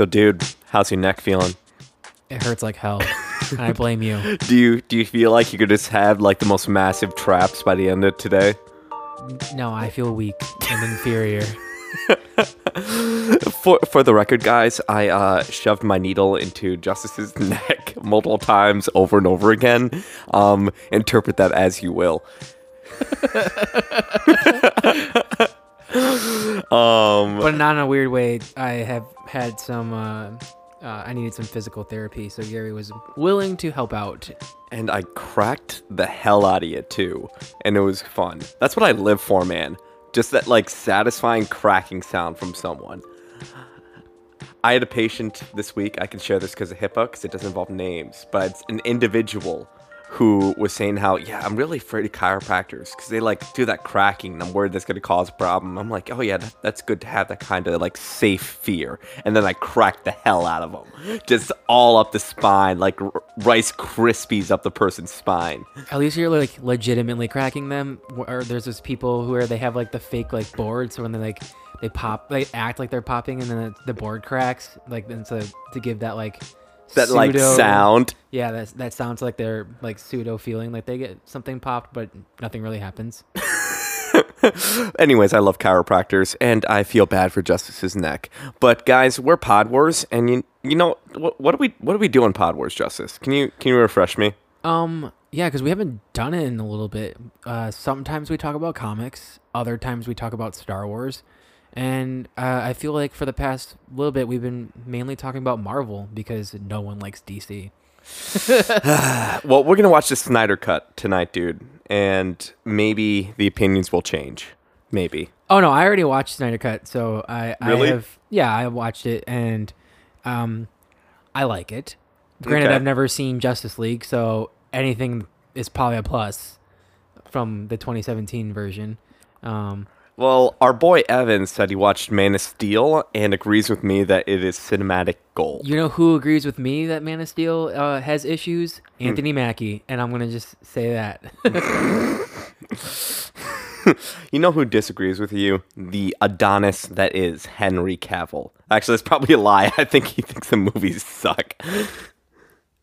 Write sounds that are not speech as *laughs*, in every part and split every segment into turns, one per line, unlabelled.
So, dude, how's your neck feeling?
It hurts like hell. I blame you. *laughs*
Do you do you feel like you could just have like the most massive traps by the end of today?
No, I feel weak and inferior. *laughs*
For for the record, guys, I uh, shoved my needle into Justice's *laughs* neck multiple times over and over again. Um, interpret that as you will. *laughs* um,
But not in a weird way. I have had some. Uh, uh, I needed some physical therapy, so Gary was willing to help out.
and I cracked the hell out of you too, and it was fun. That's what I live for, man. Just that like satisfying cracking sound from someone. I had a patient this week. I can share this because of HIPAA, because it doesn't involve names, but it's an individual who was saying how, yeah, I'm really afraid of chiropractors because they like do that cracking, and I'm worried that's gonna cause a problem. I'm like, oh yeah, that, that's good to have that kind of like safe fear. And then I cracked the hell out of them, just all up the spine, like r- Rice Krispies up the person's spine.
At least you're like legitimately cracking them. Or there's those people who are they have like the fake like board, so when they like they pop, they act like they're popping, and then the, the board cracks, like then so to give that like
That like
pseudo-
sound.
Yeah, that that sounds like they're like pseudo feeling like they get something popped, but nothing really happens. *laughs*
Anyways, I love chiropractors, and I feel bad for Justice's neck. But guys, we're Pod Wars, and you you know what, what do we what do we do on Pod Wars, Justice? Can you can you refresh me?
Um, yeah, because we haven't done it in a little bit. Uh, sometimes we talk about comics, other times we talk about Star Wars, and uh, I feel like for the past little bit we've been mainly talking about Marvel because no one likes DC. *laughs* *sighs*
Well, we're gonna watch the Snyder Cut tonight, dude, and maybe the opinions will change. Maybe.
Oh no, I already watched Snyder Cut, so I,
Really?
I have yeah, I watched it and um I like it. Granted
Okay.
I've never seen Justice League, so anything is probably a plus from the 2017 version. Um
Well, our boy Evan said he watched Man of Steel and agrees with me that it is cinematic gold.
you know who agrees with me that Man of Steel uh, has issues?
Hmm.
Anthony Mackie, and I'm going to just say that. *laughs*
You know who disagrees with you? The Adonis that is Henry Cavill. Actually, that's probably a lie. *laughs* I think he thinks the movies suck.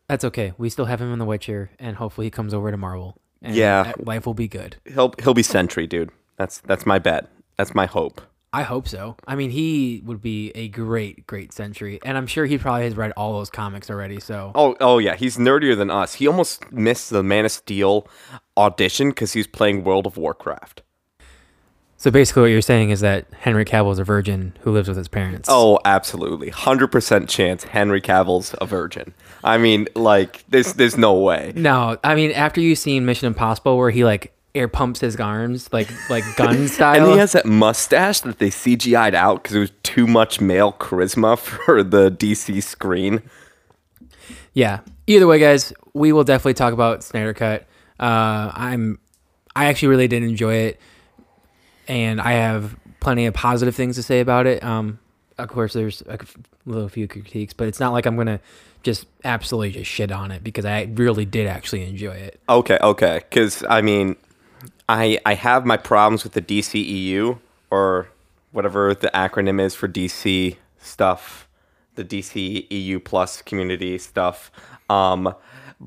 That's okay. We still have him in The Witcher, and hopefully he comes over to Marvel. And
Yeah.
life will be good.
He'll he'll be Sentry, dude. That's that's my bet. That's my hope.
I hope so. I mean, he would be a great, great Sentry, and I'm sure he probably has read all those comics already. So
Oh oh yeah, he's nerdier than us. He almost missed the Man of Steel audition because he's playing World of Warcraft.
So basically, what you're saying is that Henry Cavill is a virgin who lives with his parents.
Oh, absolutely, hundred percent chance Henry Cavill's a virgin. I mean, like there's there's no way.
no! I mean, after you've seen Mission Impossible, where he like air pumps his arms like *laughs* like gun style,
And he has that mustache that they CGI'd out because it was too much male charisma *laughs* for the DC screen.
yeah. Either way, guys, we will definitely talk about Snyder Cut. Uh, I'm, I actually really did enjoy it, and I have plenty of positive things to say about it. Um, of course, there's a little few critiques, but it's not like I'm gonna just absolutely just shit on it because I really did actually enjoy it.
Okay, okay. Because I mean, I I have my problems with the DCEU or whatever the acronym is for DC stuff, the DCEU plus community stuff. Um,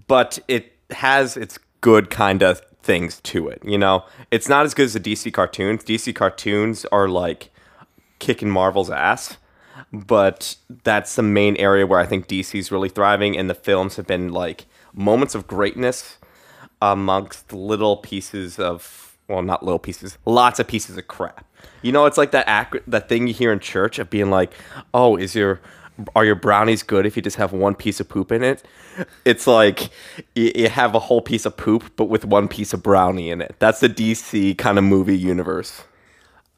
but it has its good kind of things to it. You know, it's not as good as the DC cartoons. DC cartoons are like kicking Marvel's ass. But that's the main area where I think DC's really thriving, and the films have been like moments of greatness amongst little pieces of well, not little pieces, lots of pieces of crap. You know, it's like that ac- that thing you hear in church of being like, "Oh, is your are your brownies good if you just have one piece of poop in it?" It's like you, you have a whole piece of poop, but with one piece of brownie in it. That's the DC kind of movie universe.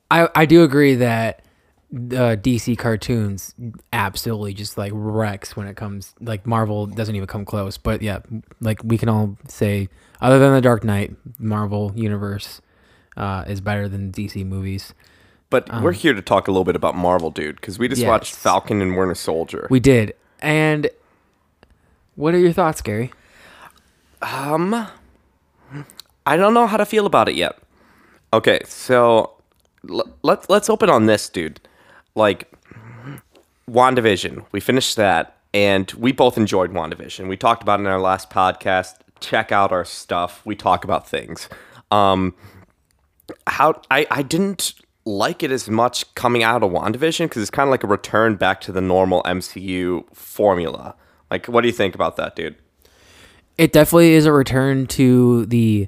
I I do agree that the DC cartoons absolutely just like wrecks when it comes like Marvel doesn't even come close. But yeah, like we can all say, other than the Dark Knight, Marvel universe uh, is better than DC movies.
But we're here to talk a little bit about Marvel, dude, because we just watched Falcon and Winter Soldier.
We did, and what are your thoughts, Gary?
Um, I don't know how to feel about it yet. Okay, so l- let's let's open on this, dude. Like, WandaVision. We finished that, and we both enjoyed WandaVision. We talked about it in our last podcast. Check out our stuff. We talk about things. Um, how I, I didn't like it as much coming out of WandaVision because it's kind of like a return back to the normal MCU formula. Like, what do you think about that, dude?
It definitely is a return to the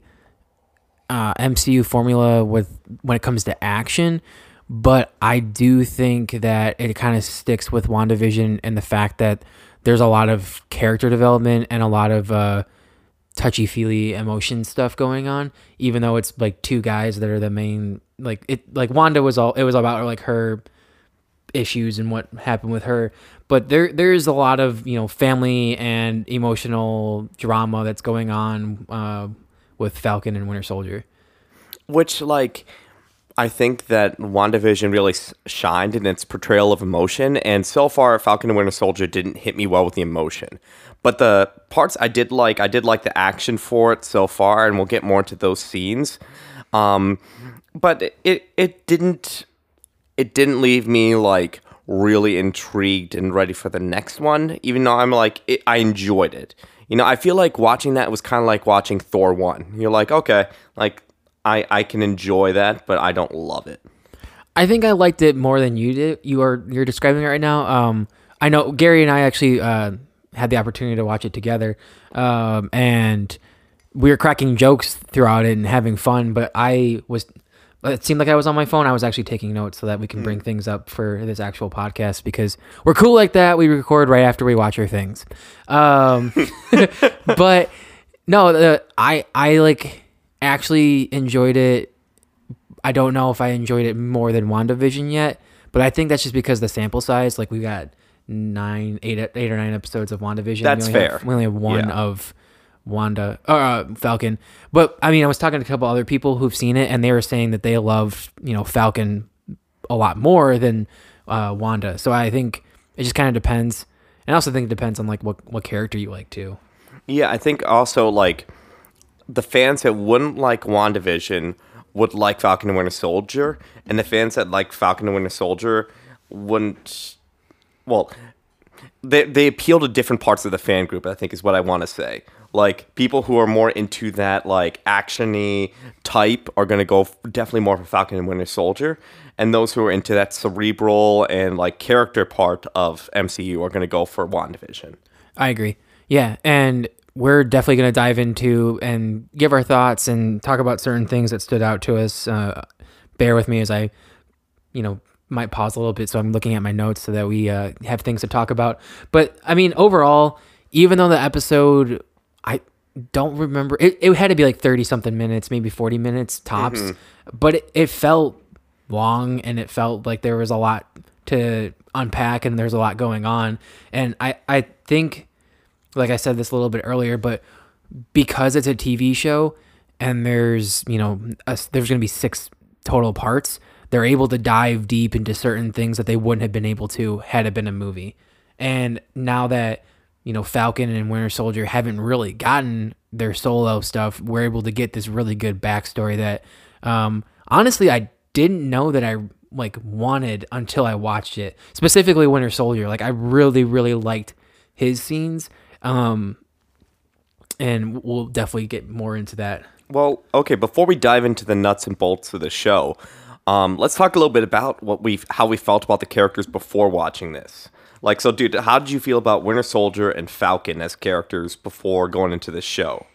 uh, MCU formula with when it comes to action, but I do think that it kind of sticks with WandaVision and the fact that there's a lot of character development and a lot of uh, touchy feely emotion stuff going on. Even though it's like two guys that are the main, like it, like Wanda was all it was about like her issues and what happened with her. But there there's a lot of you know family and emotional drama that's going on uh, with Falcon and Winter Soldier.
Which, like, I think that WandaVision really shined in its portrayal of emotion, and so far, Falcon and Winter Soldier didn't hit me well with the emotion. But the parts I did like, I did like the action for it so far, and we'll get more into those scenes. Um, but it it didn't it didn't leave me like really intrigued and ready for the next one. Even though I'm like it, I enjoyed it. You know, I feel like watching that was kind of like watching Thor one. You're like, okay, like I I can enjoy that, but I don't love it.
I think I liked it more than you did. You are you're describing it right now. Um, I know Gary and I actually uh, had the opportunity to watch it together, um, and we were cracking jokes throughout it and having fun. But I was, it seemed like I was on my phone. I was actually taking notes so that we can bring things up for this actual podcast because we're cool like that. We record right after we watch our things. Um, *laughs* but no, the, I I like actually enjoyed it I don't know if I enjoyed it more than WandaVision yet, but I think that's just because the sample size. Like we got nine, eight, eight or nine episodes of WandaVision.
That's
we only
fair.
Have, we only have one
Yeah.
of Wanda or uh, Falcon. But I mean, I was talking to a couple other people who've seen it, and they were saying that they love you know Falcon a lot more than uh, Wanda. So I think it just kind of depends. And I also think it depends on like what what character you like too.
Yeah, I think also like the fans that wouldn't like WandaVision would like Falcon and Winter Soldier, and the fans that like Falcon and Winter Soldier wouldn't. Well, they they appeal to different parts of the fan group. I think is what I want to say. Like people who are more into that like actiony type are gonna go f- definitely more for Falcon and Winter Soldier, and those who are into that cerebral and like character part of MCU are gonna go for WandaVision.
I agree. Yeah, and we're definitely going to dive into and give our thoughts and talk about certain things that stood out to us. Uh, bear with me as I, you know, might pause a little bit so I'm looking at my notes so that we uh, have things to talk about. But I mean, overall, even though the episode, I don't remember, it, it had to be like 30 something minutes, maybe 40 minutes tops, but it, it felt long and it felt like there was a lot to unpack and there's a lot going on. And I, I think like I said this a little bit earlier, but because it's a TV show and there's, you know, a, there's going to be six total parts, they're able to dive deep into certain things that they wouldn't have been able to had it been a movie. And now that, you know, Falcon and Winter Soldier haven't really gotten their solo stuff, we're able to get this really good backstory that, um, honestly, I didn't know that I like wanted until I watched it. Specifically Winter Soldier. Like I really, really liked his scenes. Um, and we'll definitely get more into that.
Well, okay. Before we dive into the nuts and bolts of the show, um, let's talk a little bit about what we how we felt about the characters before watching this. Like, so, dude, how did you feel about Winter Soldier and Falcon as characters before going into this show?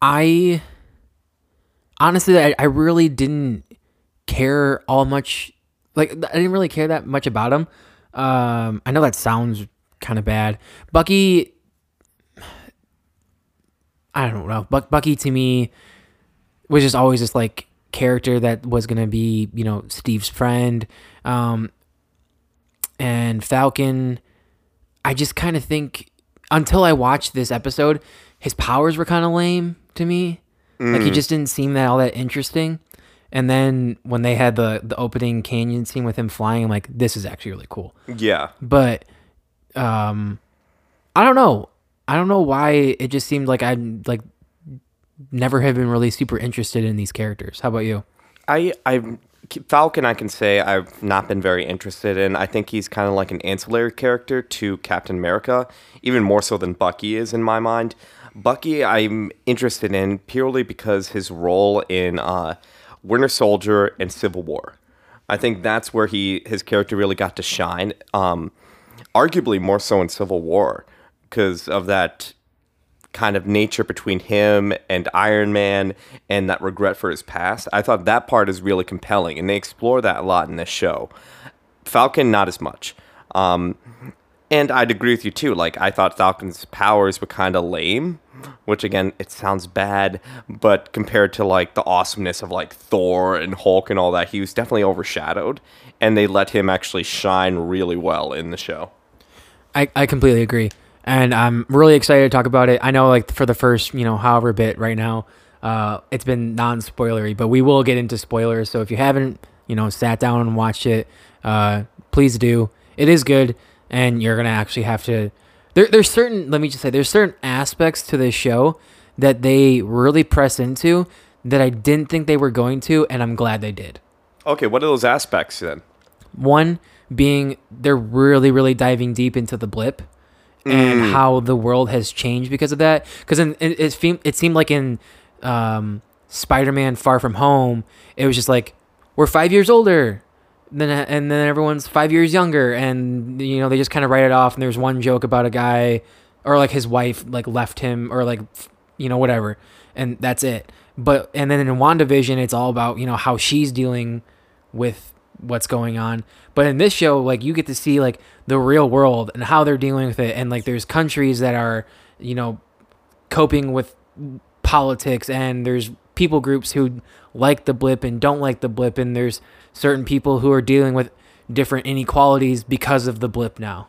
I honestly, I, I really didn't care all much. Like, I didn't really care that much about them. Um, I know that sounds kind of bad. Bucky, I don't know. Buck, Bucky to me was just always this like character that was gonna be, you know, Steve's friend. Um, and Falcon, I just kind of think until I watched this episode, his powers were kind of lame to me. Like he just didn't seem that all that interesting. And then when they had the the opening canyon scene with him flying, I'm like, this is actually really cool.
Yeah,
But um I don't know. I don't know why it just seemed like I'm like never have been really super interested in these characters. How about you?
I I Falcon, I can say I've not been very interested in. I think he's kind of like an ancillary character to Captain America, even more so than Bucky is in my mind. Bucky, I'm interested in purely because his role in uh, Winter Soldier and Civil War. I think that's where he his character really got to shine. Um, arguably more so in Civil War because of that kind of nature between him and Iron Man and that regret for his past. I thought that part is really compelling, and they explore that a lot in this show. Falcon, not as much. Um, and I'd agree with you too. Like, I thought Falcon's powers were kind of lame, which again, it sounds bad, but compared to like the awesomeness of like Thor and Hulk and all that, he was definitely overshadowed. And they let him actually shine really well in the show.
I, I completely agree. And I'm really excited to talk about it. I know, like, for the first, you know, however bit right now, uh, it's been non spoilery, but we will get into spoilers. So if you haven't, you know, sat down and watched it, uh, please do. It is good, and you're going to actually have to. There, there's certain, let me just say, there's certain aspects to this show that they really press into that I didn't think they were going to, and I'm glad they did.
Okay, what are those aspects then?
One being they're really, really diving deep into the blip and how the world has changed because of that. Because it, it, it seemed like in um, Spider-Man: Far From Home, it was just like we're five years older, then and then everyone's five years younger, and you know they just kind of write it off. And there's one joke about a guy or like his wife like left him or like you know whatever, and that's it. But and then in WandaVision, it's all about you know how she's dealing with what's going on. But in this show, like you get to see like the real world and how they're dealing with it, and like there's countries that are you know coping with politics, and there's people groups who like the blip and don't like the blip, and there's certain people who are dealing with different inequalities because of the blip now.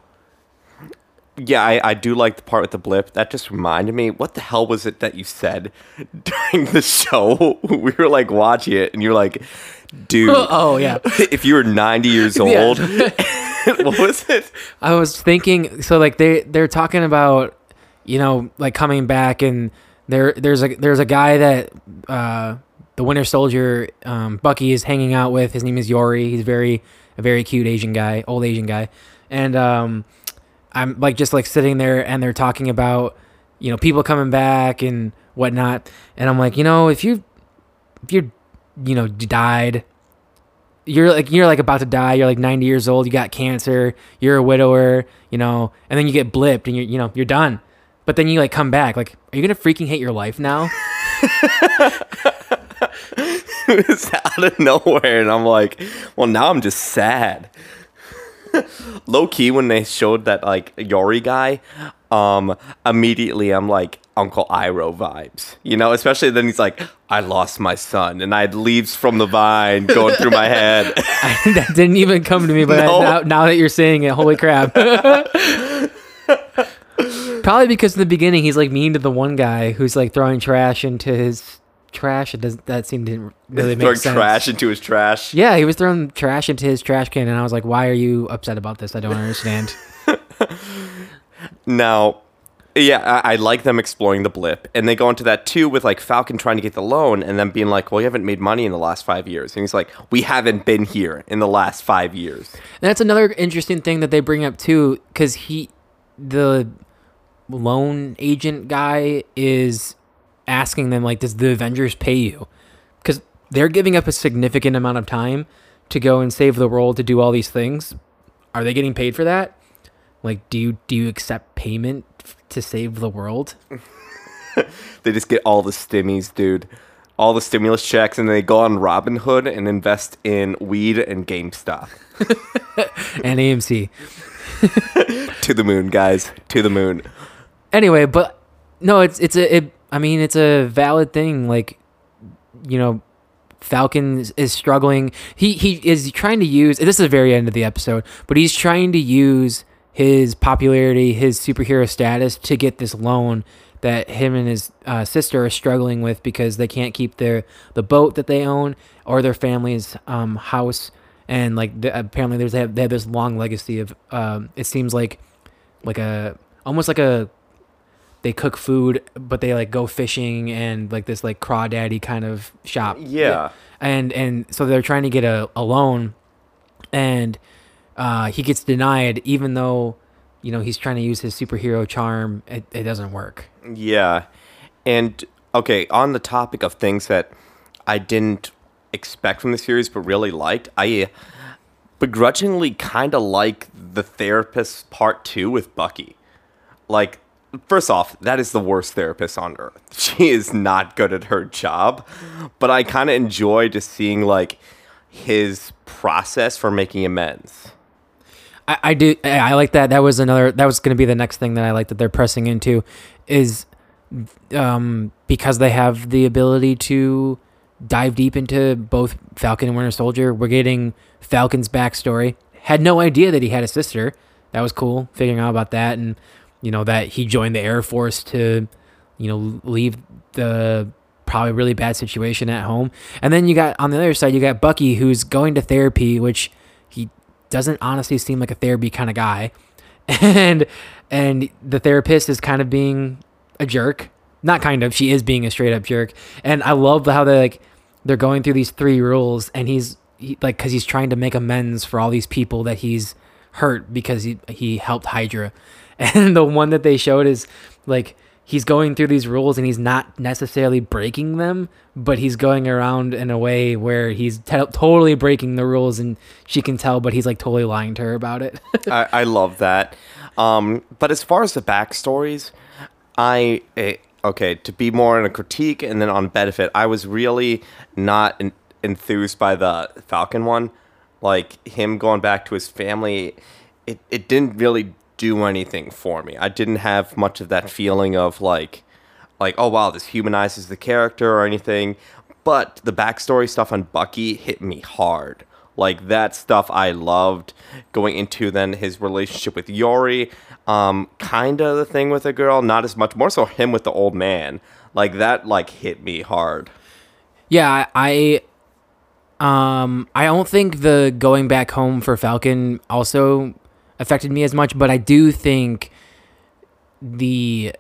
Yeah, I, I do like the part with the blip. That just reminded me, what the hell was it that you said *laughs* during the show? *laughs* We were like watching it, and you're like, dude, *laughs*
oh yeah.
if you were 90 years old, what was it?
I was thinking so like they they're talking about you know like coming back and there there's a there's a guy that uh the Winter Soldier um Bucky is hanging out with his name is Yori he's very a very cute Asian guy old Asian guy and um I'm like just like sitting there and they're talking about you know people coming back and whatnot. And I'm like you know if you if you you know died you're like you're like about to die. You're like 90 years old. You got cancer. You're a widower you know and then you get blipped and you're you know you're done. But then you like come back. Like are you gonna freaking hate your life now? *laughs*
It was out of nowhere, and I'm like, well, now I'm just sad. *laughs* Low key, when they showed that like Yori guy, um, immediately I'm like Uncle Iroh vibes, you know. Especially then he's like, I lost my son, and I had leaves from the vine going through my head. *laughs*
that didn't even come to me but
No.
now, now that you're saying it holy crap *laughs* probably because in the beginning he's like mean to the one guy who's like throwing trash into his trash it doesn't that seemed didn't really make
Throwing
sense
trash into his trash.
yeah he was throwing trash into his trash can and i was like why are you upset about this i don't understand *laughs*
Now, yeah, I, I like them exploring the blip, and they go into that too with like Falcon trying to get the loan, and then being like, "Well, you haven't made money in the last five years," and he's like, "We haven't been here in the last five years."
And That's another interesting thing that they bring up too, because he, the loan agent guy, is asking them like, "Does the Avengers pay you?" Because they're giving up a significant amount of time to go and save the world to do all these things. Are they getting paid for that? Like, do you do you accept payment to save the world? *laughs*
They just get all the stimmies, dude. All the stimulus checks, and they go on Robinhood and invest in weed and GameStop. *laughs*
and AMC. *laughs*
to the moon, guys. To the moon.
anyway, but no, it's it's a it, I mean it's a valid thing. Like you know, Falcon is, struggling. He he is trying to use. This is the very end of the episode, but he's trying to use his popularity, his superhero status, to get this loan that him and his uh, sister are struggling with because they can't keep their the boat that they own or their family's um, house. And like the, apparently, there's they have, they have this long legacy of. Um, it seems like like a almost like a they cook food, but they like go fishing and like this like crawdaddy kind of shop.
Yeah.
and and so they're trying to get a, a loan, and uh, he gets denied, even though you know he's trying to use his superhero charm. It, it doesn't work.
Yeah. And okay, on the topic of things that I didn't expect from the series but really liked, I begrudgingly kind of like the therapist part 2 with Bucky. Like first off, that is the worst therapist on earth. *laughs* She is not good at her job, but I kind of enjoy just seeing like his process for making amends.
I, do I I like that. That was another. That was going to be the next thing that I like that they're pressing into, is um because they have the ability to dive deep into both Falcon and Winter Soldier. We're getting Falcon's backstory. Had no idea that he had a sister. That was cool figuring out about that, and you know that he joined the Air Force to, you know, leave the probably really bad situation at home. And then you got on the other side, you got Bucky who's going to therapy, which he doesn't honestly seem like a therapy kind of guy. *laughs* And and the therapist is kind of being a jerk. Not kind of, she is being a straight up jerk. And I love how they like they're going through these three rules and he's he, like cuz he's trying to make amends for all these people that he's hurt because he he helped Hydra. And the one that they showed is like he's going through these rules and he's not necessarily breaking them, but he's going around in a way where he's te- totally breaking the rules and she can tell, but he's like totally lying to her about it. *laughs*
I, I love that. Um, but as far as the backstories, I eh, okay to be more in a critique and then on benefit. I was really not en- enthused by the Falcon one, like him going back to his family. It it didn't really do anything for me. I didn't have much of that feeling of like like oh wow this humanizes the character or anything. But the backstory stuff on Bucky hit me hard. Like that stuff I loved going into then his relationship with Yori, um, kind of the thing with the girl, not as much, more so him with the old man. Like that, like hit me hard.
Yeah, I um I don't think the going back home for Falcon also affected me as much, but I do think the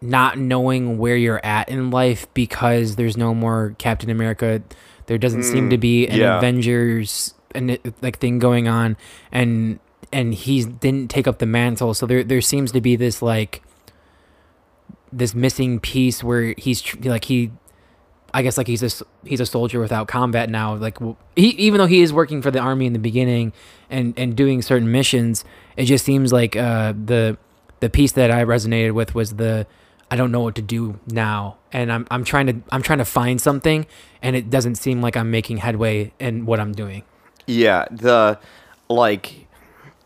not knowing where you're at in life because there's no more Captain America, there doesn't seem to mm, be an
yeah.
Avengers and like thing going on and and he didn't take up the mantle, so there there seems to be this like this missing piece where he's tr- like he I guess like he's a he's a soldier without combat now. Like he even though he is working for the army in the beginning and and doing certain missions, it just seems like uh, the the piece that I resonated with was the I don't know what to do now, and I'm I'm trying to I'm trying to find something, and it doesn't seem like I'm making headway in what I'm doing.
Yeah, the like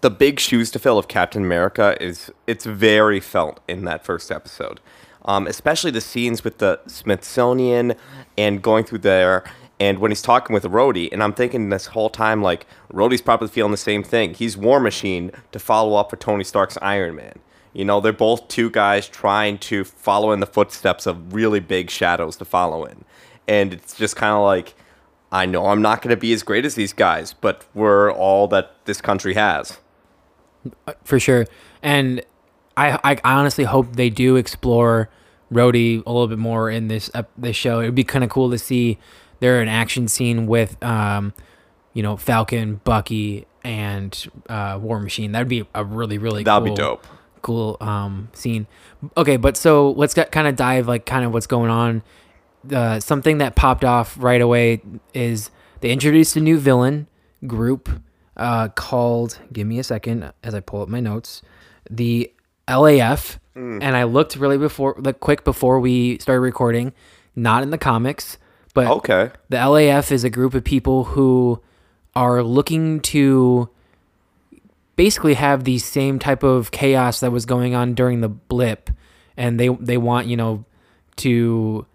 the big shoes to fill of Captain America is it's very felt in that first episode. Um, especially the scenes with the Smithsonian and going through there and when he's talking with Rhodey, and I'm thinking this whole time like Rhodey's probably feeling the same thing. He's War Machine to follow up for Tony Stark's Iron Man. You know, they're both two guys trying to follow in the footsteps of really big shadows to follow in. And it's just kind of like, I know I'm not going to be as great as these guys, but we're all that this country has.
for sure. And I, I honestly hope they do explore Rhodey a little bit more in this ep- this show. It would be kind of cool to see there an action scene with, um, you know, Falcon, Bucky, and uh, War Machine. That'd be a really really
That'd
cool,
be dope.
cool um, scene. Okay, but so let's get, kind of dive like kind of what's going on. Uh, something that popped off right away is they introduced a new villain group uh, called. Give me a second as I pull up my notes. The LAF, mm. and I looked really before, like quick before we started recording. Not in the comics, but
Okay.
the LAF is a group of people who are looking to basically have the same type of chaos that was going on during the blip and they they want, you know, to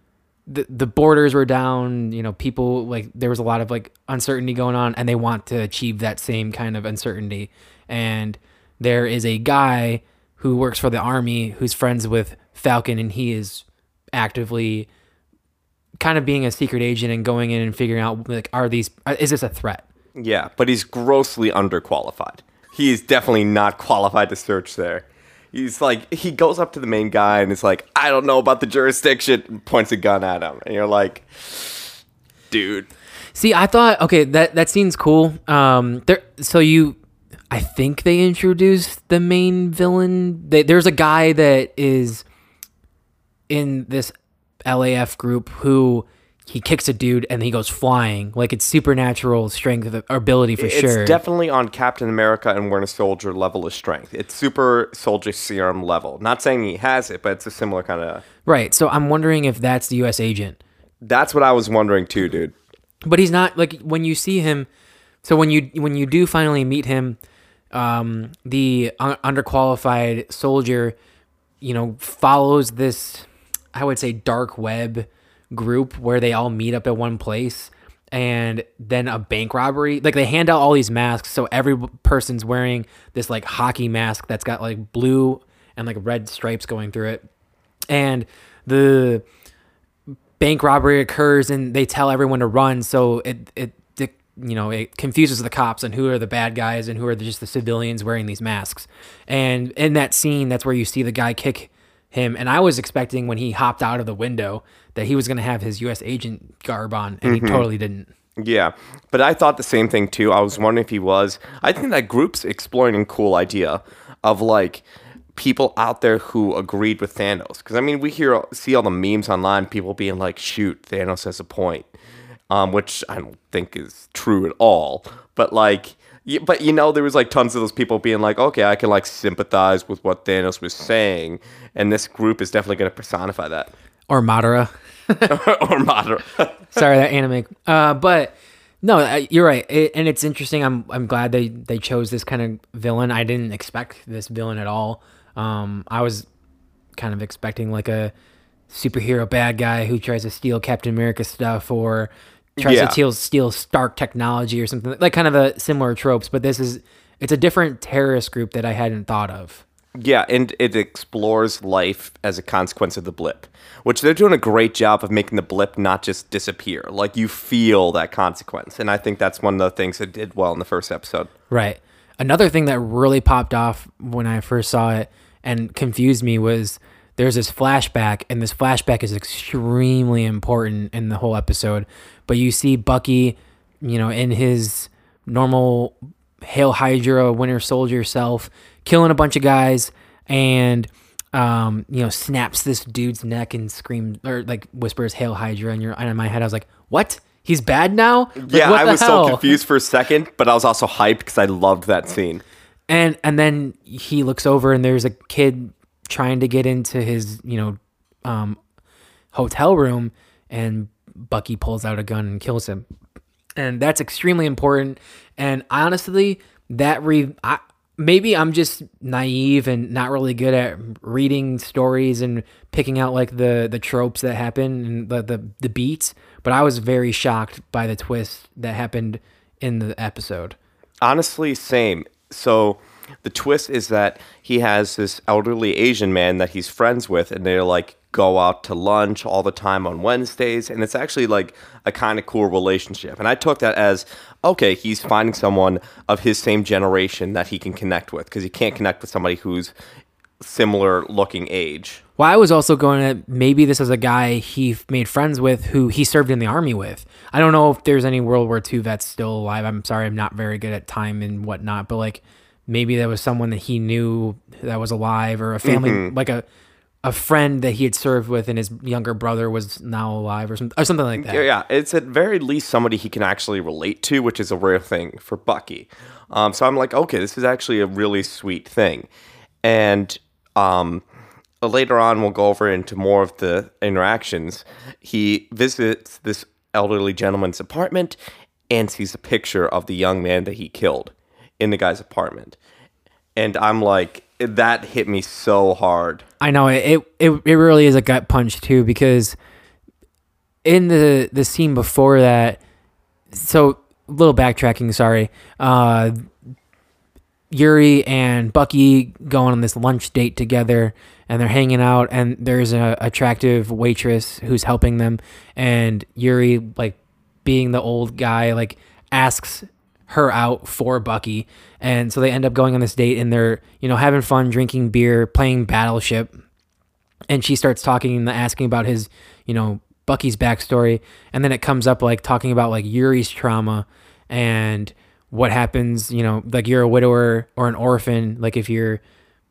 the the borders were down, you know, people like there was a lot of like uncertainty going on and they want to achieve that same kind of uncertainty. And there is a guy who works for the army who's friends with Falcon and he is actively kind of being a secret agent and going in and figuring out like are these is this a threat
Yeah, but he's grossly underqualified. He is definitely not qualified to search there. he's like he goes up to the main guy and it's like I don't know about the jurisdiction, points a gun at him, and you're like, dude.
See, I thought okay that that scene's cool. Um, there. So you, I think they introduced the main villain. They, there's a guy that is in this LAF group who he kicks a dude and he goes flying like it's supernatural strength or ability for
It's
sure.
It's definitely on Captain America and Winter Soldier level of strength. It's super soldier serum level. Not saying he has it, but it's a similar kind of.
right. So I'm wondering if that's the U.S. agent.
That's what I was wondering too, dude.
but he's not like when you see him so when you when you do finally meet him um the un- underqualified soldier you know follows this i would say dark web group where they all meet up at one place and then a bank robbery. Like they hand out all these masks so every person's wearing this like hockey mask that's got like blue and like red stripes going through it. And the bank robbery occurs and they tell everyone to run so it it, you know it confuses the cops and who are the bad guys and who are just the civilians wearing these masks and in that scene that's where you see the guy kick him and i was expecting when he hopped out of the window that he was going to have his us agent garb on and he mm-hmm. totally didn't
Yeah, but I thought the same thing too. I was wondering if he was. I think that group's exploring a cool idea of like people out there who agreed with Thanos. Because I mean, we hear see all the memes online, people being like, "Shoot, Thanos has a point," um, which I don't think is true at all. But like. But you know, there was like tons of those people being like, "Okay, I can like sympathize with what Thanos was saying," and this group is definitely going to personify that,
or madara *laughs* *laughs*
or Madara.
sorry that anime uh but no I- you're right it, and it's interesting i'm i'm glad they they chose this kind of villain i didn't expect this villain at all um i was kind of expecting like a superhero bad guy who tries to steal captain america stuff or tries
Yeah.
to steal steal stark technology or something like kind of a similar tropes but this is it's a different terrorist group that i hadn't thought of
Yeah, and it explores life as a consequence of the blip, which they're doing a great job of making the blip not just disappear. Like you feel that consequence, and I think that's one of the things that did well in the first episode.
Right. Another thing that really popped off when I first saw it and confused me was there's this flashback, and this flashback is extremely important in the whole episode. But you see Bucky, you know, in his normal Hail Hydra Winter Soldier self, killing a bunch of guys, and um, you know, snaps this dude's neck and screams or like whispers "Hail Hydra," and you're and in my head I was like, "What? He's bad now?" Like,
yeah, I was
hell?
so confused for a second, but I was also hyped because I loved that scene.
and and then he looks over and there's a kid trying to get into his you know um hotel room and bucky pulls out a gun and kills him. And that's extremely important. And honestly that re I, maybe i'm just naive and not really good at reading stories and picking out like the the tropes that happen and the the, the beats but i was very shocked by the twist that happened in the episode.
Honestly, same. So the twist is that he has this elderly Asian man that he's friends with, and they're like go out to lunch all the time on Wednesdays, and it's actually like a kind of cool relationship. And I took that as okay, he's finding someone of his same generation that he can connect with because he can't connect with somebody who's similar looking age.
Well, I was also going at maybe this is a guy he made friends with who he served in the army with. I don't know if there's any World War II vets still alive. I'm sorry, I'm not very good at time and whatnot, but like maybe there was someone that he knew that was alive or a family, like a a friend that he had served with and his younger brother was now alive or, some, or something like that.
Yeah, yeah, it's at very least somebody he can actually relate to, which is a rare thing for Bucky. Um, so I'm like, okay, this is actually a really sweet thing. And um, later on, we'll go over into more of the interactions. He visits this elderly gentleman's apartment and sees a picture of the young man that he killed in the guy's apartment. And I'm like, that hit me so hard.
I know it, it it really is a gut punch too because in the the scene before that so little backtracking sorry uh Yuri and Bucky going on this lunch date together and they're hanging out and there's a attractive waitress who's helping them and Yuri like being the old guy like asks her out for Bucky. And so they end up going on this date and they're, you know, having fun, drinking beer, playing Battleship. And she starts talking and asking about his, you know, Bucky's backstory. And then it comes up like talking about like Yuri's trauma and what happens, you know, like you're a widower or an orphan, like if you're,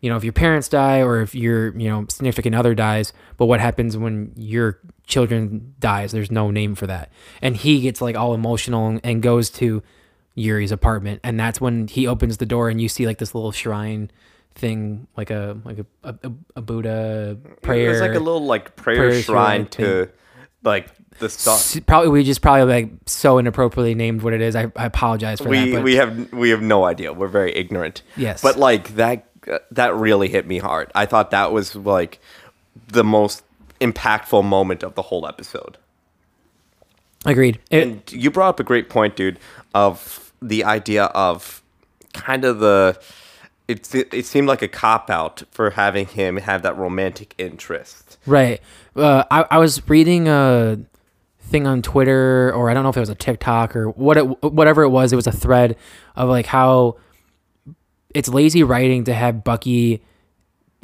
you know, if your parents die or if your, you know, significant other dies, but what happens when your children dies? There's no name for that. And he gets like all emotional and goes to Yuri's apartment. And that's when he opens the door and you see like this little shrine thing, like a, like a, a, a Buddha prayer.
It's like a little like prayer,
prayer
shrine
shrine
to like the stuff.
Probably we just probably like so inappropriately named what it is. I, I apologize for
we
that. But
we have we have no idea. We're very ignorant.
Yes.
But like that that really hit me hard. I thought that was like the most impactful moment of the whole episode.
agreed. It,
And you brought up a great point, dude, of the idea of kind of the it it seemed like a cop out for having him have that romantic interest.
Right. Uh, I, I was reading a thing on Twitter, or I don't know if it was a TikTok or what it, whatever it was. It was a thread of like how it's lazy writing to have Bucky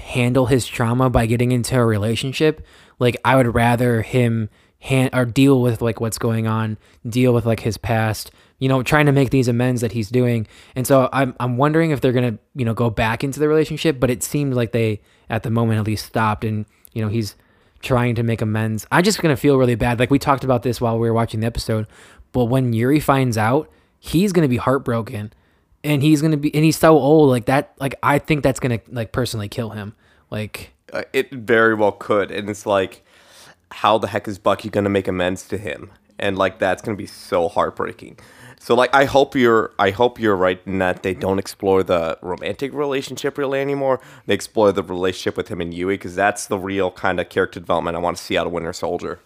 handle his trauma by getting into a relationship. Like I would rather him hand or deal with like what's going on, deal with like his past, you know, trying to make these amends that he's doing. And so I'm I'm wondering if they're gonna you know go back into the relationship, but it seemed like they at the moment at least stopped, and you know he's trying to make amends. I'm just gonna feel really bad. Like we talked about this while we were watching the episode, but when Yuri finds out, he's gonna be heartbroken and he's gonna be and he's so old like that like i think that's gonna like personally kill him like
Uh, it very well could, and it's like, how the heck is Bucky gonna make amends to him? And like that's gonna be so heartbreaking. So like I hope you're I hope you're right in that they don't explore the romantic relationship really anymore. They explore the relationship with him and Yui because that's the real kind of character development I want to see out of Winter Soldier.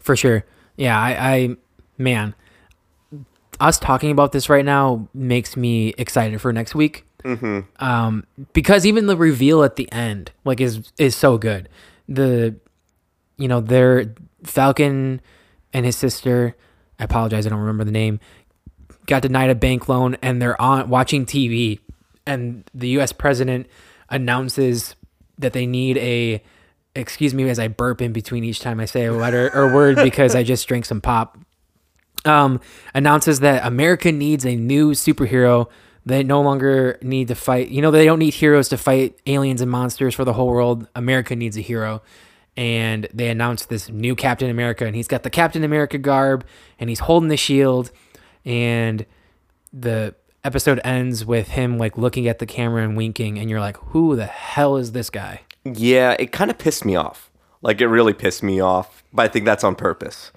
for sure yeah i i man us talking about this right now makes me excited for next week mm-hmm. um because even the reveal at the end like is is so good the you know their falcon and his sister i apologize i don't remember the name got denied a bank loan and they're on watching tv and the us president announces that they need a excuse me as i burp in between each time i say a letter or word *laughs* because i just drank some pop um, announces that America needs a new superhero. They no longer need to fight. You know, they don't need heroes to fight aliens and monsters for the whole world. America needs a hero. And they announced this new Captain America, and he's got the Captain America garb, and he's holding the shield. And the episode ends with him like looking at the camera and winking, and you're like, who the hell is this guy?
Yeah, it kind of pissed me off. Like it really pissed me off, but I think that's on purpose.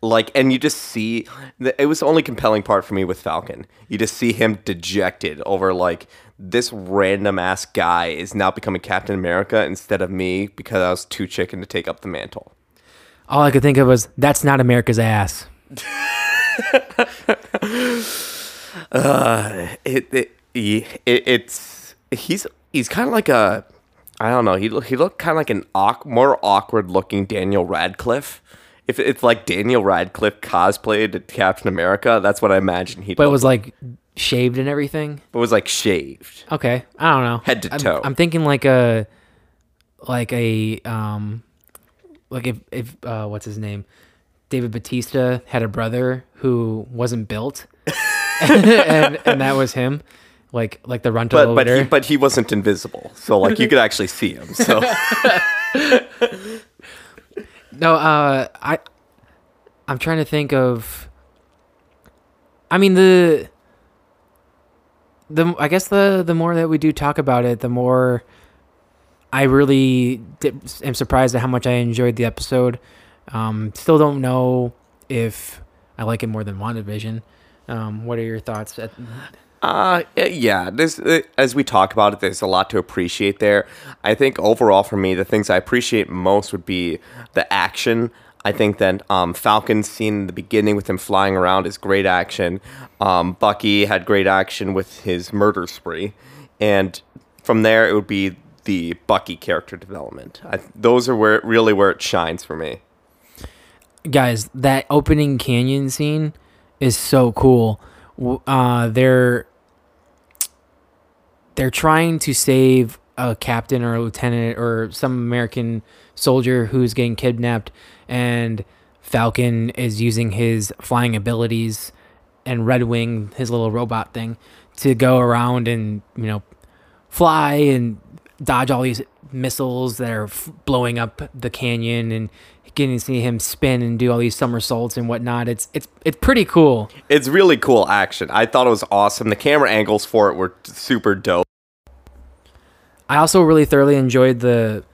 Like, and you just see the, it was the only compelling part for me with Falcon. You just see him dejected over like this random ass guy is now becoming Captain America instead of me because I was too chicken to take up the mantle.
All I could think of was, that's not America's ass. *laughs*
Uh, it, it, it it's he's he's kind of like a I don't know. He he looked kind of like an awk, more awkward looking Daniel Radcliffe. If it's like Daniel Radcliffe cosplayed to Captain America, that's what I imagine he.
But it was like shaved and everything.
But it was like shaved.
Okay, I don't know.
Head to
I'm,
toe.
I'm thinking like a, like a um, like if if uh, what's his name, David Batista had a brother who wasn't built, *laughs* and and that was him, like like the Runto
But but he, but he wasn't invisible, so like you could actually see him. So *laughs*
No, uh, I, I'm trying to think of. I mean the. The I guess the the more that we do talk about it, the more. I really am surprised at how much I enjoyed the episode. Um, still don't know if I like it more than WandaVision. Um, what are your thoughts? At,
Uh, yeah, there's, uh, as we talk about it, there's a lot to appreciate there. I think overall for me, the things I appreciate most would be the action. I think that um, Falcon's scene in the beginning with him flying around is great action. Um, Bucky had great action with his murder spree. And from there, it would be the Bucky character development. I, those are where really where it shines for me.
Guys, that opening canyon scene is so cool. uh, they're they're trying to save a captain or a lieutenant or some American soldier who's getting kidnapped, and Falcon is using his flying abilities and Red Wing, his little robot thing, to go around and you know fly and dodge all these missiles that are blowing up the canyon and getting to see him spin and do all these somersaults and whatnot. It's it's it's pretty cool.
It's really cool action. I thought it was awesome. The camera angles for it were super dope.
I also really thoroughly enjoyed the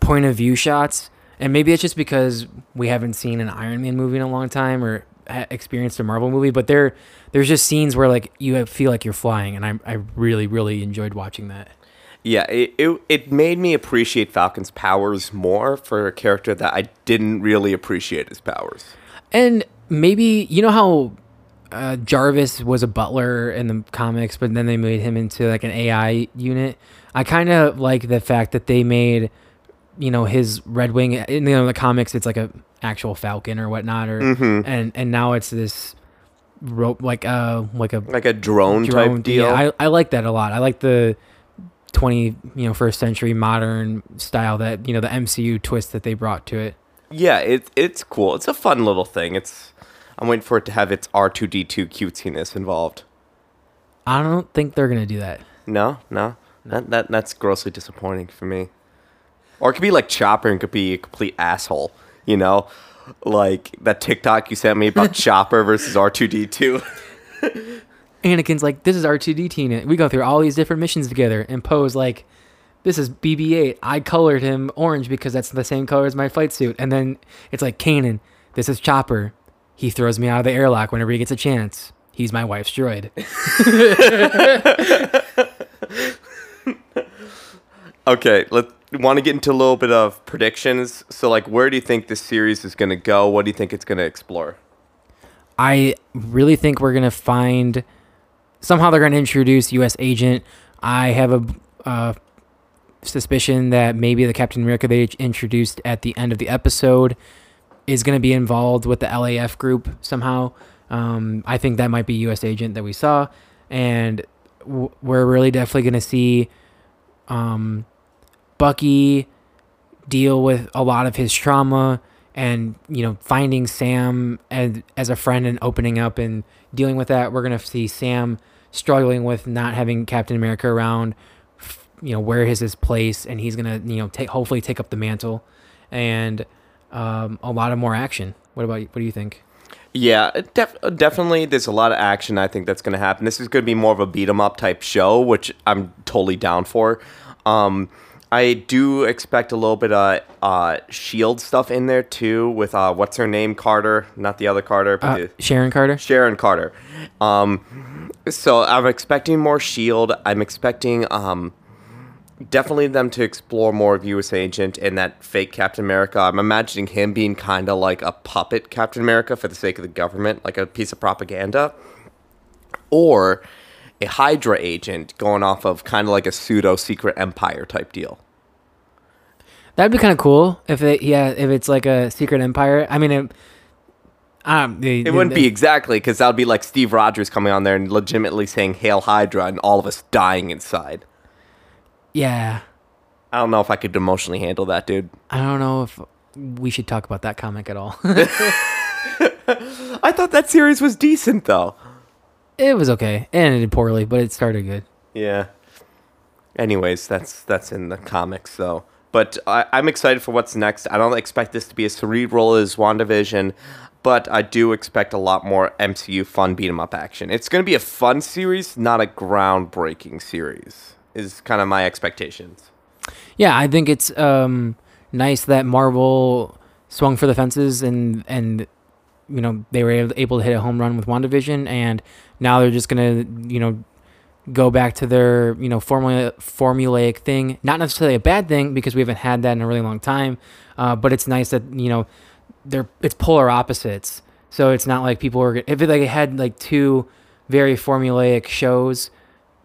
point of view shots, and maybe it's just because we haven't seen an Iron Man movie in a long time or experienced a Marvel movie, but there there's just scenes where like you feel like you're flying, and I I really really enjoyed watching that.
Yeah, it, it it made me appreciate Falcon's powers more for a character that I didn't really appreciate his powers.
And maybe you know how uh, Jarvis was a butler in the comics, but then they made him into like an AI unit. I kind of like the fact that they made you know his Red Wing in you know, the comics. It's like a actual Falcon or whatnot, or and and now it's this rope like uh like a
Like a drone,
drone
type deal.
Yeah, I I like that a lot. I like the. 20 you know first century modern style that you know the MCU twist that they brought to it.
yeah, it it's cool. It's a fun little thing. It's I'm waiting for it to have its R2D2 cutesiness involved.
I don't think they're to do that.
No, no. That, that that's grossly disappointing for me. Or it could be like Chopper and could be a complete asshole, you know? Like that TikTok you sent me about *laughs* Chopper versus R2D2. *laughs*
Anakin's like, this is R2D2. We go through all these different missions together. And Poe's like, this is BB-8. I colored him orange because that's the same color as my flight suit. And then it's like, Kanan, this is Chopper. He throws me out of the airlock whenever he gets a chance. He's my wife's droid. *laughs*
Okay, let want to get into a little bit of predictions. So like where do you think this series is going to go? What do you think it's going to explore?
I really think we're gonna find somehow they're gonna introduce U.S. Agent. I have a uh, suspicion that maybe the Captain America they introduced at the end of the episode is gonna be involved with the LAF group somehow. Um, I think that might be U.S. Agent that we saw, and w- we're really definitely gonna see um, Bucky deal with a lot of his trauma and you know finding Sam as as a friend and opening up and dealing with that. We're gonna see Sam struggling with not having Captain America around. You know where is his place, and he's gonna you know take hopefully take up the mantle, and um, a lot of more action. What about you? What do you think?
Yeah, def- definitely. There's a lot of action. I think that's going to happen. This is going to be more of a beat 'em up type show, which I'm totally down for. Um, I do expect a little bit of uh, Shield stuff in there too, with uh, what's her name, Carter, not the other Carter, but
Uh,
the-
Sharon Carter.
Sharon Carter. Um, so I'm expecting more Shield. I'm expecting um, definitely them to explore more of U.S. Agent and that fake Captain America. I'm imagining him being kind of like a puppet Captain America for the sake of the government, like a piece of propaganda, or a Hydra agent going off of kind of like a pseudo secret empire type deal.
That'd be kind of cool if it yeah if it's like a secret empire. I mean, it, um, the,
It wouldn't be exactly because that would be like Steve Rogers coming on there and legitimately saying "Hail Hydra" and all of us dying inside.
Yeah,
I don't know if I could emotionally handle that, dude.
I don't know if we should talk about that comic at all. *laughs* *laughs*
I thought that series was decent though.
It was okay. It ended poorly, but it started good.
Yeah. Anyways, that's that's in the comics though. But I, I'm excited for what's next. I don't expect this to be as cerebral as WandaVision, but I do expect a lot more MCU fun beat 'em up action. It's going to be a fun series, not a groundbreaking series. Is kind of my expectations.
Yeah, I think it's um, nice that Marvel swung for the fences and and you know they were able- able to hit a home run with WandaVision, and now they're just gonna you know go back to their you know formula formulaic thing. Not necessarily a bad thing because we haven't had that in a really long time, uh, but it's nice that you know they're it's polar opposites. So it's not like people are if it, like it had like two very formulaic shows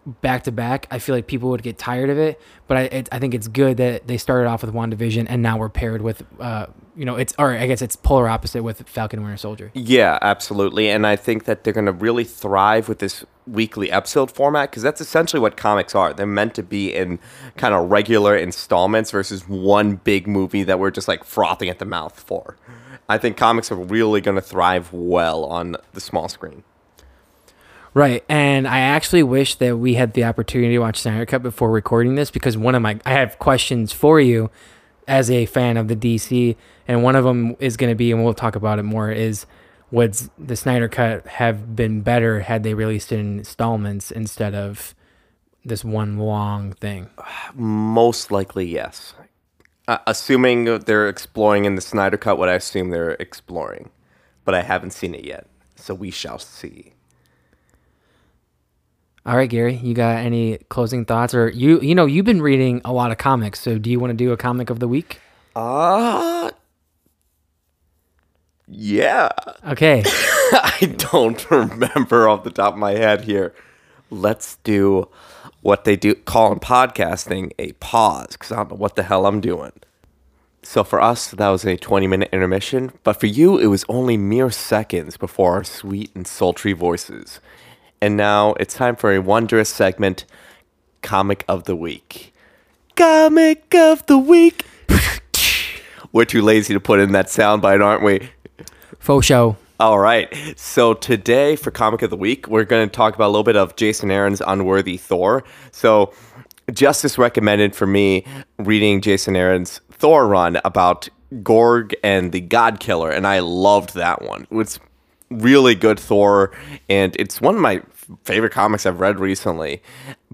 back to back, I feel like people would get tired of it. But I, it, I think it's good that they started off with WandaVision and now we're paired with, uh, you know, it's or I guess it's polar opposite with Falcon Winter Soldier.
Yeah, absolutely. And I think that they're going to really thrive with this weekly episode format because that's essentially what comics are. They're meant to be in kind of regular installments versus one big movie that we're just like frothing at the mouth for. I think comics are really going to thrive well on the small screen.
Right. And I actually wish that we had the opportunity to watch Snyder Cut before recording this because one of my I have questions for you as a fan of the DC and one of them is going to be and we'll talk about it more is would the Snyder Cut have been better had they released it in installments instead of this one long thing?
Most likely, yes. Uh, assuming they're exploring in the Snyder Cut what I assume they're exploring, but I haven't seen it yet, so we shall see.
All right, Gary, you got any closing thoughts or you you know, you've been reading a lot of comics, so do you want to do a comic of the week?
Uh yeah.
Okay. *laughs*
I don't remember off the top of my head here. Let's do what they do call in podcasting a pause because I don't know what the hell I'm doing. So for us, that was a 20 minute intermission, but for you, it was only mere seconds before our sweet and sultry voices. And now it's time for a wondrous segment Comic of the Week. Comic of the Week. *laughs* We're too lazy to put in that soundbite, aren't we?
Faux show.
All right. So today for Comic of the Week, we're going to talk about a little bit of Jason Aaron's Unworthy Thor. So Justice recommended for me reading Jason Aaron's Thor run about Gorg and the God Killer, and I loved that one. It's really good Thor, and it's one of my favorite comics I've read recently.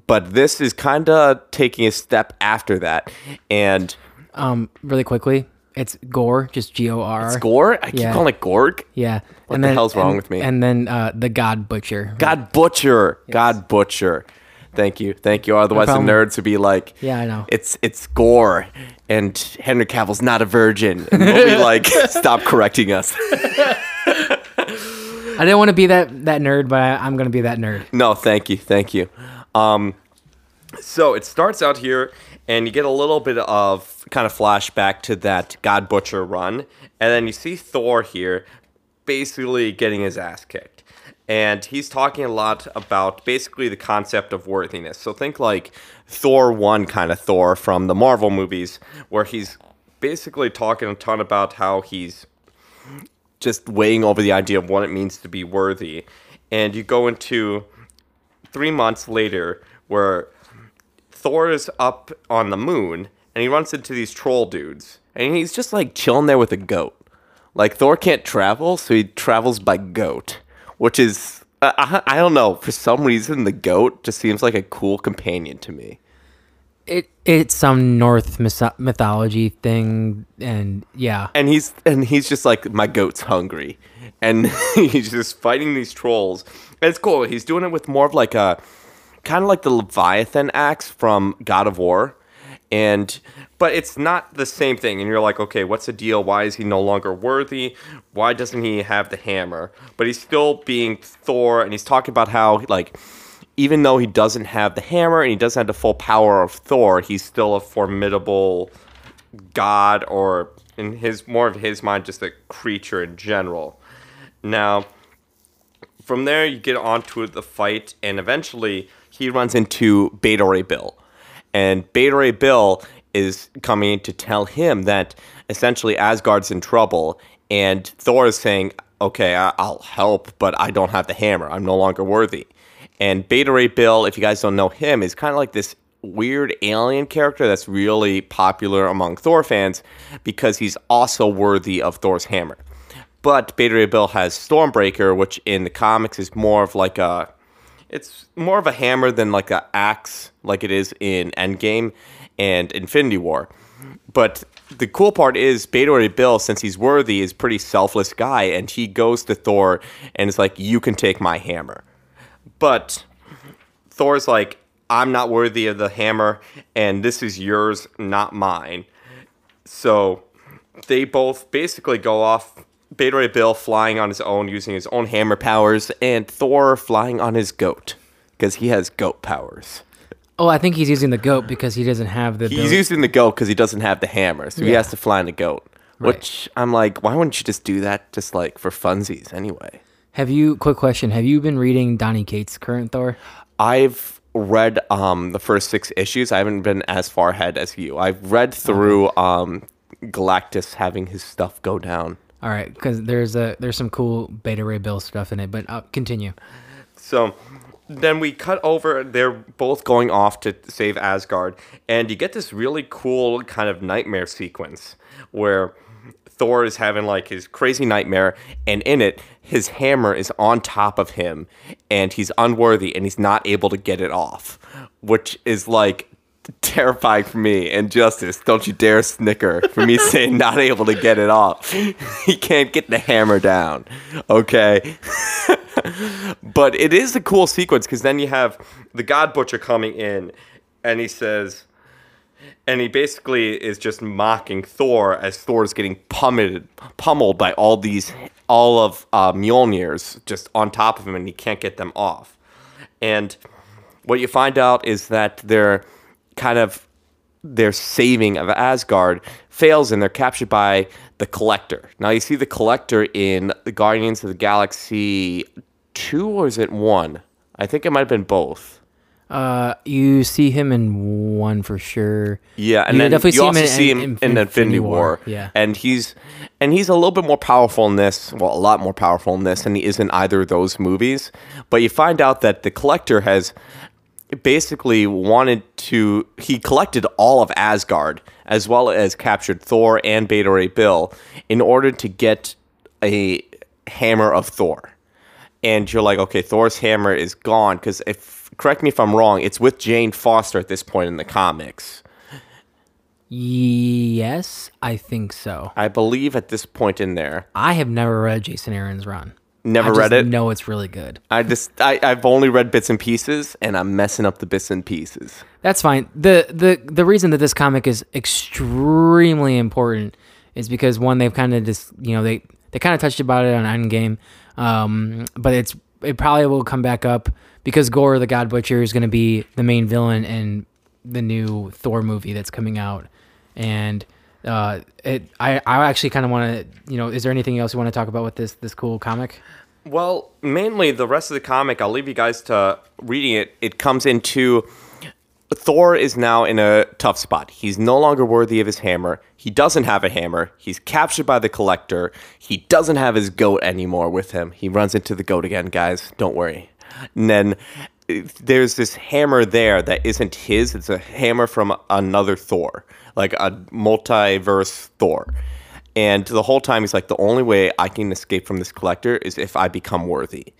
But this is kind of taking a step after that, and
Um, really quickly, it's Gore, just G O R.
It's Gore. I keep
Yeah.
calling it Gorg.
Yeah.
What the hell's wrong
and-
with me?
And then uh, the God Butcher.
God Butcher. God Butcher. Thank you. Thank you. Otherwise, the
problem.
nerds would be like,
Yeah, I know.
It's it's gore, and Henry Cavill's not a virgin, and we'll be *laughs* like, stop correcting us. *laughs*
I didn't want to be that that nerd, but I, I'm gonna be that nerd.
No, thank you, thank you. Um, so it starts out here, and you get a little bit of kind of flashback to that God Butcher run, and then you see Thor here, basically getting his ass kicked, and he's talking a lot about basically the concept of worthiness. So think like Thor one kind of Thor from the Marvel movies, where he's basically talking a ton about how he's just weighing over the idea of what it means to be worthy. And you go into three months later where Thor is up on the moon and he runs into these troll dudes and he's just like chilling there with a goat. Like Thor can't travel, so he travels by goat, which is I, I I don't know for some reason the goat just seems like a cool companion to me.
It it's some Norse mythology thing, and yeah,
and he's and he's just like my goat's hungry. And *laughs* he's just fighting these trolls. And it's cool. He's doing it with more of like a kind of like the leviathan axe from god of war. And but it's not the same thing. And you're like okay what's the deal? Why is he no longer worthy? Why doesn't he have the hammer? But he's still being thor and he's talking about how like even though he doesn't have the hammer and he doesn't have the full power of thor he's still a formidable god or in his more of his mind just a creature in general. Now from there you get onto the fight and eventually he runs into beta ray bill. And beta ray bill is coming to tell him that essentially asgard's in trouble and thor is saying okay i'll help but i don't have the hammer. I'm no longer worthy and beta ray bill if you guys don't know him is kind of like this weird alien character that's really popular among thor fans because he's also worthy of thor's hammer but Beta Ray Bill has Stormbreaker, which in the comics is more of like a, it's more of a hammer than like a axe, like it is in Endgame and Infinity War. But the cool part is Beta Ray Bill, since he's worthy, is pretty selfless guy, and he goes to Thor and is like, "You can take my hammer," but Thor's like, "I'm not worthy of the hammer, and this is yours, not mine." So they both basically go off. Beta Ray Bill flying on his own, using his own hammer powers, and Thor flying on his goat. because he has goat powers.
Oh, I think he's using the goat because he doesn't have the.
He's
ability-
using the goat because he doesn't have the hammer, so he
Yeah.
has to fly in the goat.
Right.
Which I'm like, why wouldn't you just do that just like for funsies anyway?
Have you? Quick question: Have you been reading Donny Cates' current Thor?
I've read um the first six issues. I haven't been as far ahead as you. I've read through um Galactus having his stuff go down.
All right, because there's a there's some cool Beta Ray Bill stuff in it, but uh, continue.
So then we cut over. They're both going off to save Asgard, and you get this really cool kind of nightmare sequence where Thor is having like his crazy nightmare, and in it, his hammer is on top of him, and he's unworthy, and he's not able to get it off, which is like terrifying for me. And Justice, don't you dare snicker for me *laughs* saying not able to get it off. *laughs* he can't get the hammer down. Okay. *laughs* but it is a cool sequence because then you have the God Butcher coming in, and he says, and he basically is just mocking Thor as Thor is getting pummeled, pummeled by all these, all of uh, Mjolnir's just on top of him, and he can't get them off. And what you find out is that they're kind of their saving of Asgard fails and they're captured by the Collector. Now you see the Collector in the Guardians of the Galaxy 2 or is it 1? I think it might have been both.
Uh, you see him in one for sure.
Yeah, and
You
then
definitely
you
see him
also
in-
see him
in-
in,
in
Infinity,
Infinity
War.
War, yeah.
and he's and he's a little bit more powerful in this. Well, a lot more powerful in this than he is in either of those movies. But you find out that the Collector has basically wanted to. He collected all of Asgard as well as captured Thor and Beta Ray Bill in order to get a hammer of Thor and you're like, okay, Thor's hammer is gone because if correct me if I'm wrong, it's with Jane Foster at this point in the comics.
Yes, I think so.
I believe at this point in there,
I have never read Jason Aaron's run.
never
I just
read it.
know it's really good.
I just I, I've only read bits and pieces, and I'm messing up the bits and pieces.
That's fine. the the The reason that this comic is extremely important is because one, they've kind of just you know they they kind of touched about it on Endgame, um, but it's it probably will come back up because Gore the God Butcher is going to be the main villain in the new Thor movie that's coming out, and uh, it I I actually kind of want to you know is there anything else you want to talk about with this this cool comic?
Well, mainly the rest of the comic, I'll leave you guys to reading it. It comes into Thor is now in a tough spot. He's no longer worthy of his hammer. He doesn't have a hammer. He's captured by the collector. He doesn't have his goat anymore with him. He runs into the goat again, guys. Don't worry. And then there's this hammer there that isn't his. It's a hammer from another Thor, like a multiverse Thor. And the whole time he's like, the only way I can escape from this collector is if I become worthy.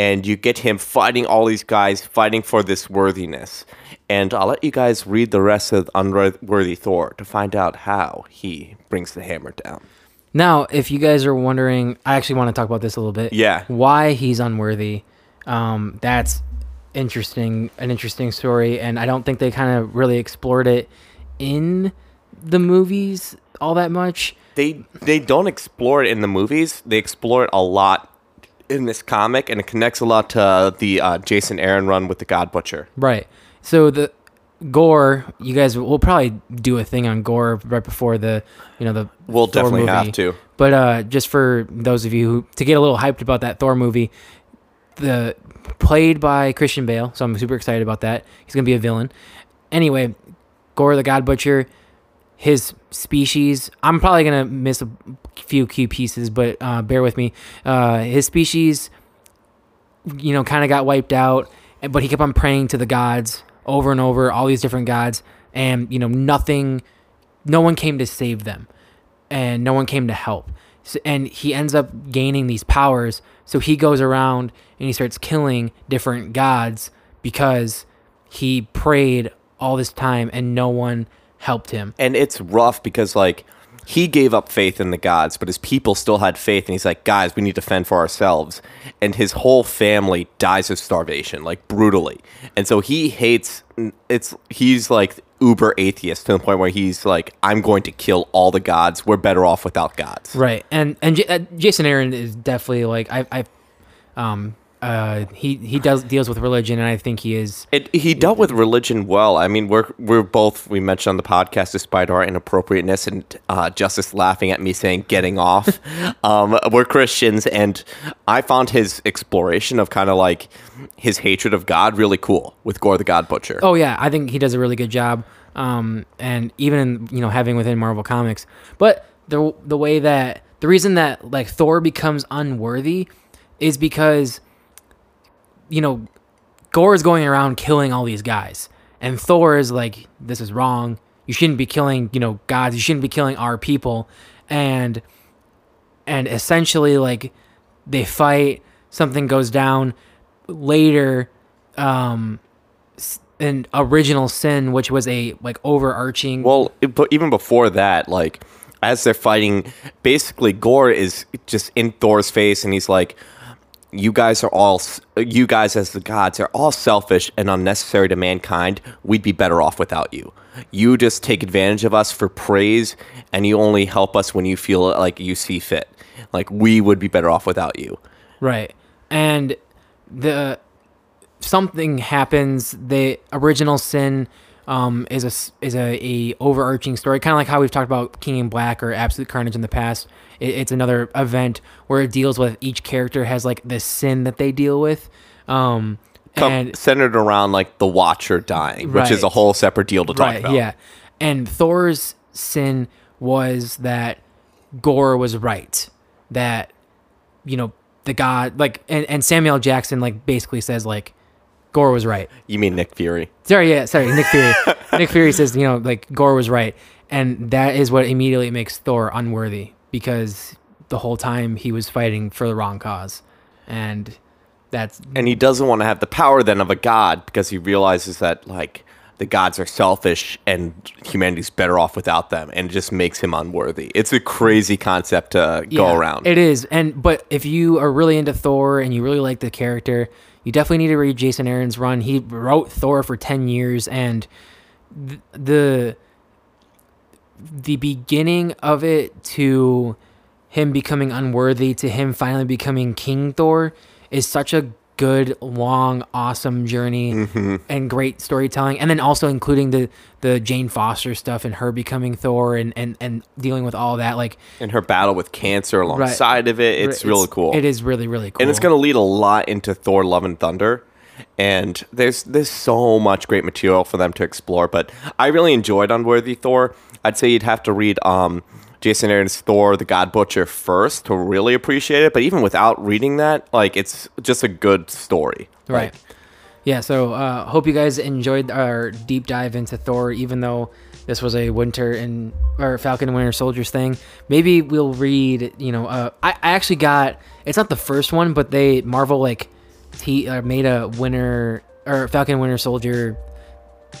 And you get him fighting all these guys, fighting for this worthiness. And I'll let you guys read the rest of Unworthy Thor to find out how he brings the hammer down.
Now, if you guys are wondering, I actually want to talk about this a little bit.
Yeah.
Why he's unworthy. Um, that's interesting, an interesting story, and I don't think they kind of really explored it in the movies all that much.
They they don't explore it in the movies. They explore it a lot in this comic, and it connects a lot to the uh, Jason Aaron run with the God Butcher.
Right. So the Gore, you guys will probably do a thing on Gore right before the, you know, the
We'll
Thor
definitely
movie.
have to.
But uh, just for those of you who to get a little hyped about that Thor movie, the played by Christian Bale, so I'm super excited about that. He's gonna be a villain. Anyway, Gore the God Butcher, his species. I'm probably gonna miss a few key pieces, but uh, bear with me. Uh, his species, you know, kind of got wiped out, but he kept on praying to the gods over and over, all these different gods, and you know, nothing, no one came to save them and no one came to help. So, and he ends up gaining these powers. So he goes around and he starts killing different gods because he prayed all this time and no one helped him.
and it's rough because like he gave up faith in the gods but his people still had faith and he's like guys we need to fend for ourselves and his whole family dies of starvation like brutally and so he hates it's he's like uber atheist to the point where he's like i'm going to kill all the gods we're better off without gods
Right. And and J- uh, Jason Aaron is definitely like I I um uh, he he does deals with religion, and I think he is.
It, he dealt with religion well. I mean, we're we're both we mentioned on the podcast, despite our inappropriateness and uh, Justice laughing at me saying "getting off," *laughs* um, we're Christians, and I found his exploration of kind of like his hatred of God really cool with Gore the God Butcher.
Oh yeah, I think he does a really good job. Um, and even in, you know having within Marvel Comics, but the the way that the reason that like Thor becomes unworthy is because you know Gore is going around killing all these guys, and Thor is like, "This is wrong. You shouldn't be killing, you know, gods. You shouldn't be killing our people." And and essentially, like, they fight. Something goes down. Later, um, an original sin, which was a like overarching.
Well, but even before that, like as they're fighting, basically Gore is just in Thor's face, and he's like, "You guys are all, you guys as the gods are all selfish and unnecessary to mankind. We'd be better off without you. You just take advantage of us for praise, and you only help us when you feel like you see fit. Like we would be better off without you."
Right. And the something happens. The original sin um, is a is a, a overarching story, kind of like how we've talked about King in Black or Absolute Carnage in the past. It, it's another event where it deals with each character has like the sin that they deal with. Um,
Come,
and
centered around like the Watcher dying, which is a whole separate deal to talk
right,
about.
yeah. And Thor's sin was that Gore was right. That you know the god like and, and Samuel Jackson like basically says like Gore was right.
You mean Nick Fury?
Sorry, yeah, sorry, Nick Fury. *laughs* Nick Fury says you know like Gore was right, and that is what immediately makes Thor unworthy because the whole time he was fighting for the wrong cause, and that's
and he doesn't want to have the power then of a god because he realizes that like the gods are selfish and humanity's better off without them and it just makes him unworthy it's a crazy concept to go around
It is, and but if you are really into Thor and you really like the character, you definitely need to read Jason Aaron's run. He wrote Thor for ten years, and th- the the beginning of it to him becoming unworthy to him finally becoming King Thor is such a good, long, awesome journey
Mm-hmm.
and great storytelling. And then also including the the Jane Foster stuff and her becoming Thor and and, and dealing with all that. Like
and her battle with cancer alongside of it it's really cool
It is really, really cool.
and it's going to lead a lot into thor love and thunder and there's there's so much great material for them to explore but i really enjoyed unworthy thor i'd say you'd have to read um jason aaron's thor the god butcher first to really appreciate it but even without reading that like it's just a good story
Right.
Like,
Yeah, so uh, hope you guys enjoyed our deep dive into Thor, even though this was a Winter and or Falcon and Winter Soldiers thing. Maybe we'll read. You know, uh, I, I actually got. It's not the first one, but they Marvel like he uh, made a Winter or Falcon Winter Soldier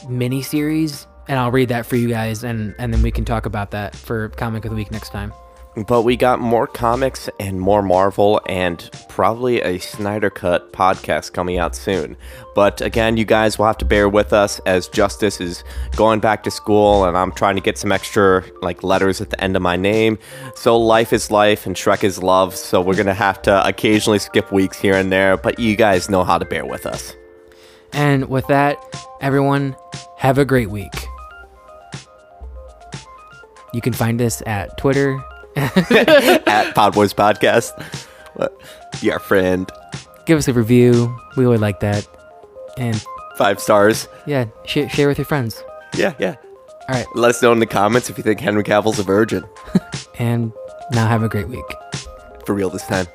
mini series, and I'll read that for you guys, and and then we can talk about that for comic of the week next time.
But we got more comics and more Marvel and probably a Snyder Cut podcast coming out soon. But again, you guys will have to bear with us as Justice is going back to school and I'm trying to get some extra like letters at the end of my name. So life is life and Shrek is love. So we're going to have to occasionally skip weeks here and there, but you guys know how to bear with us.
And with that, everyone, have a great week. You can find us at Twitter. *laughs*
At Podboys Podcast. Your friend.
Give us a review. We would like that. And
Five stars.
yeah, sh- share with your friends.
Yeah, yeah.
All right.
Let us know in the comments if you think Henry Cavill's a virgin. *laughs*
And now have a great week.
For real this time.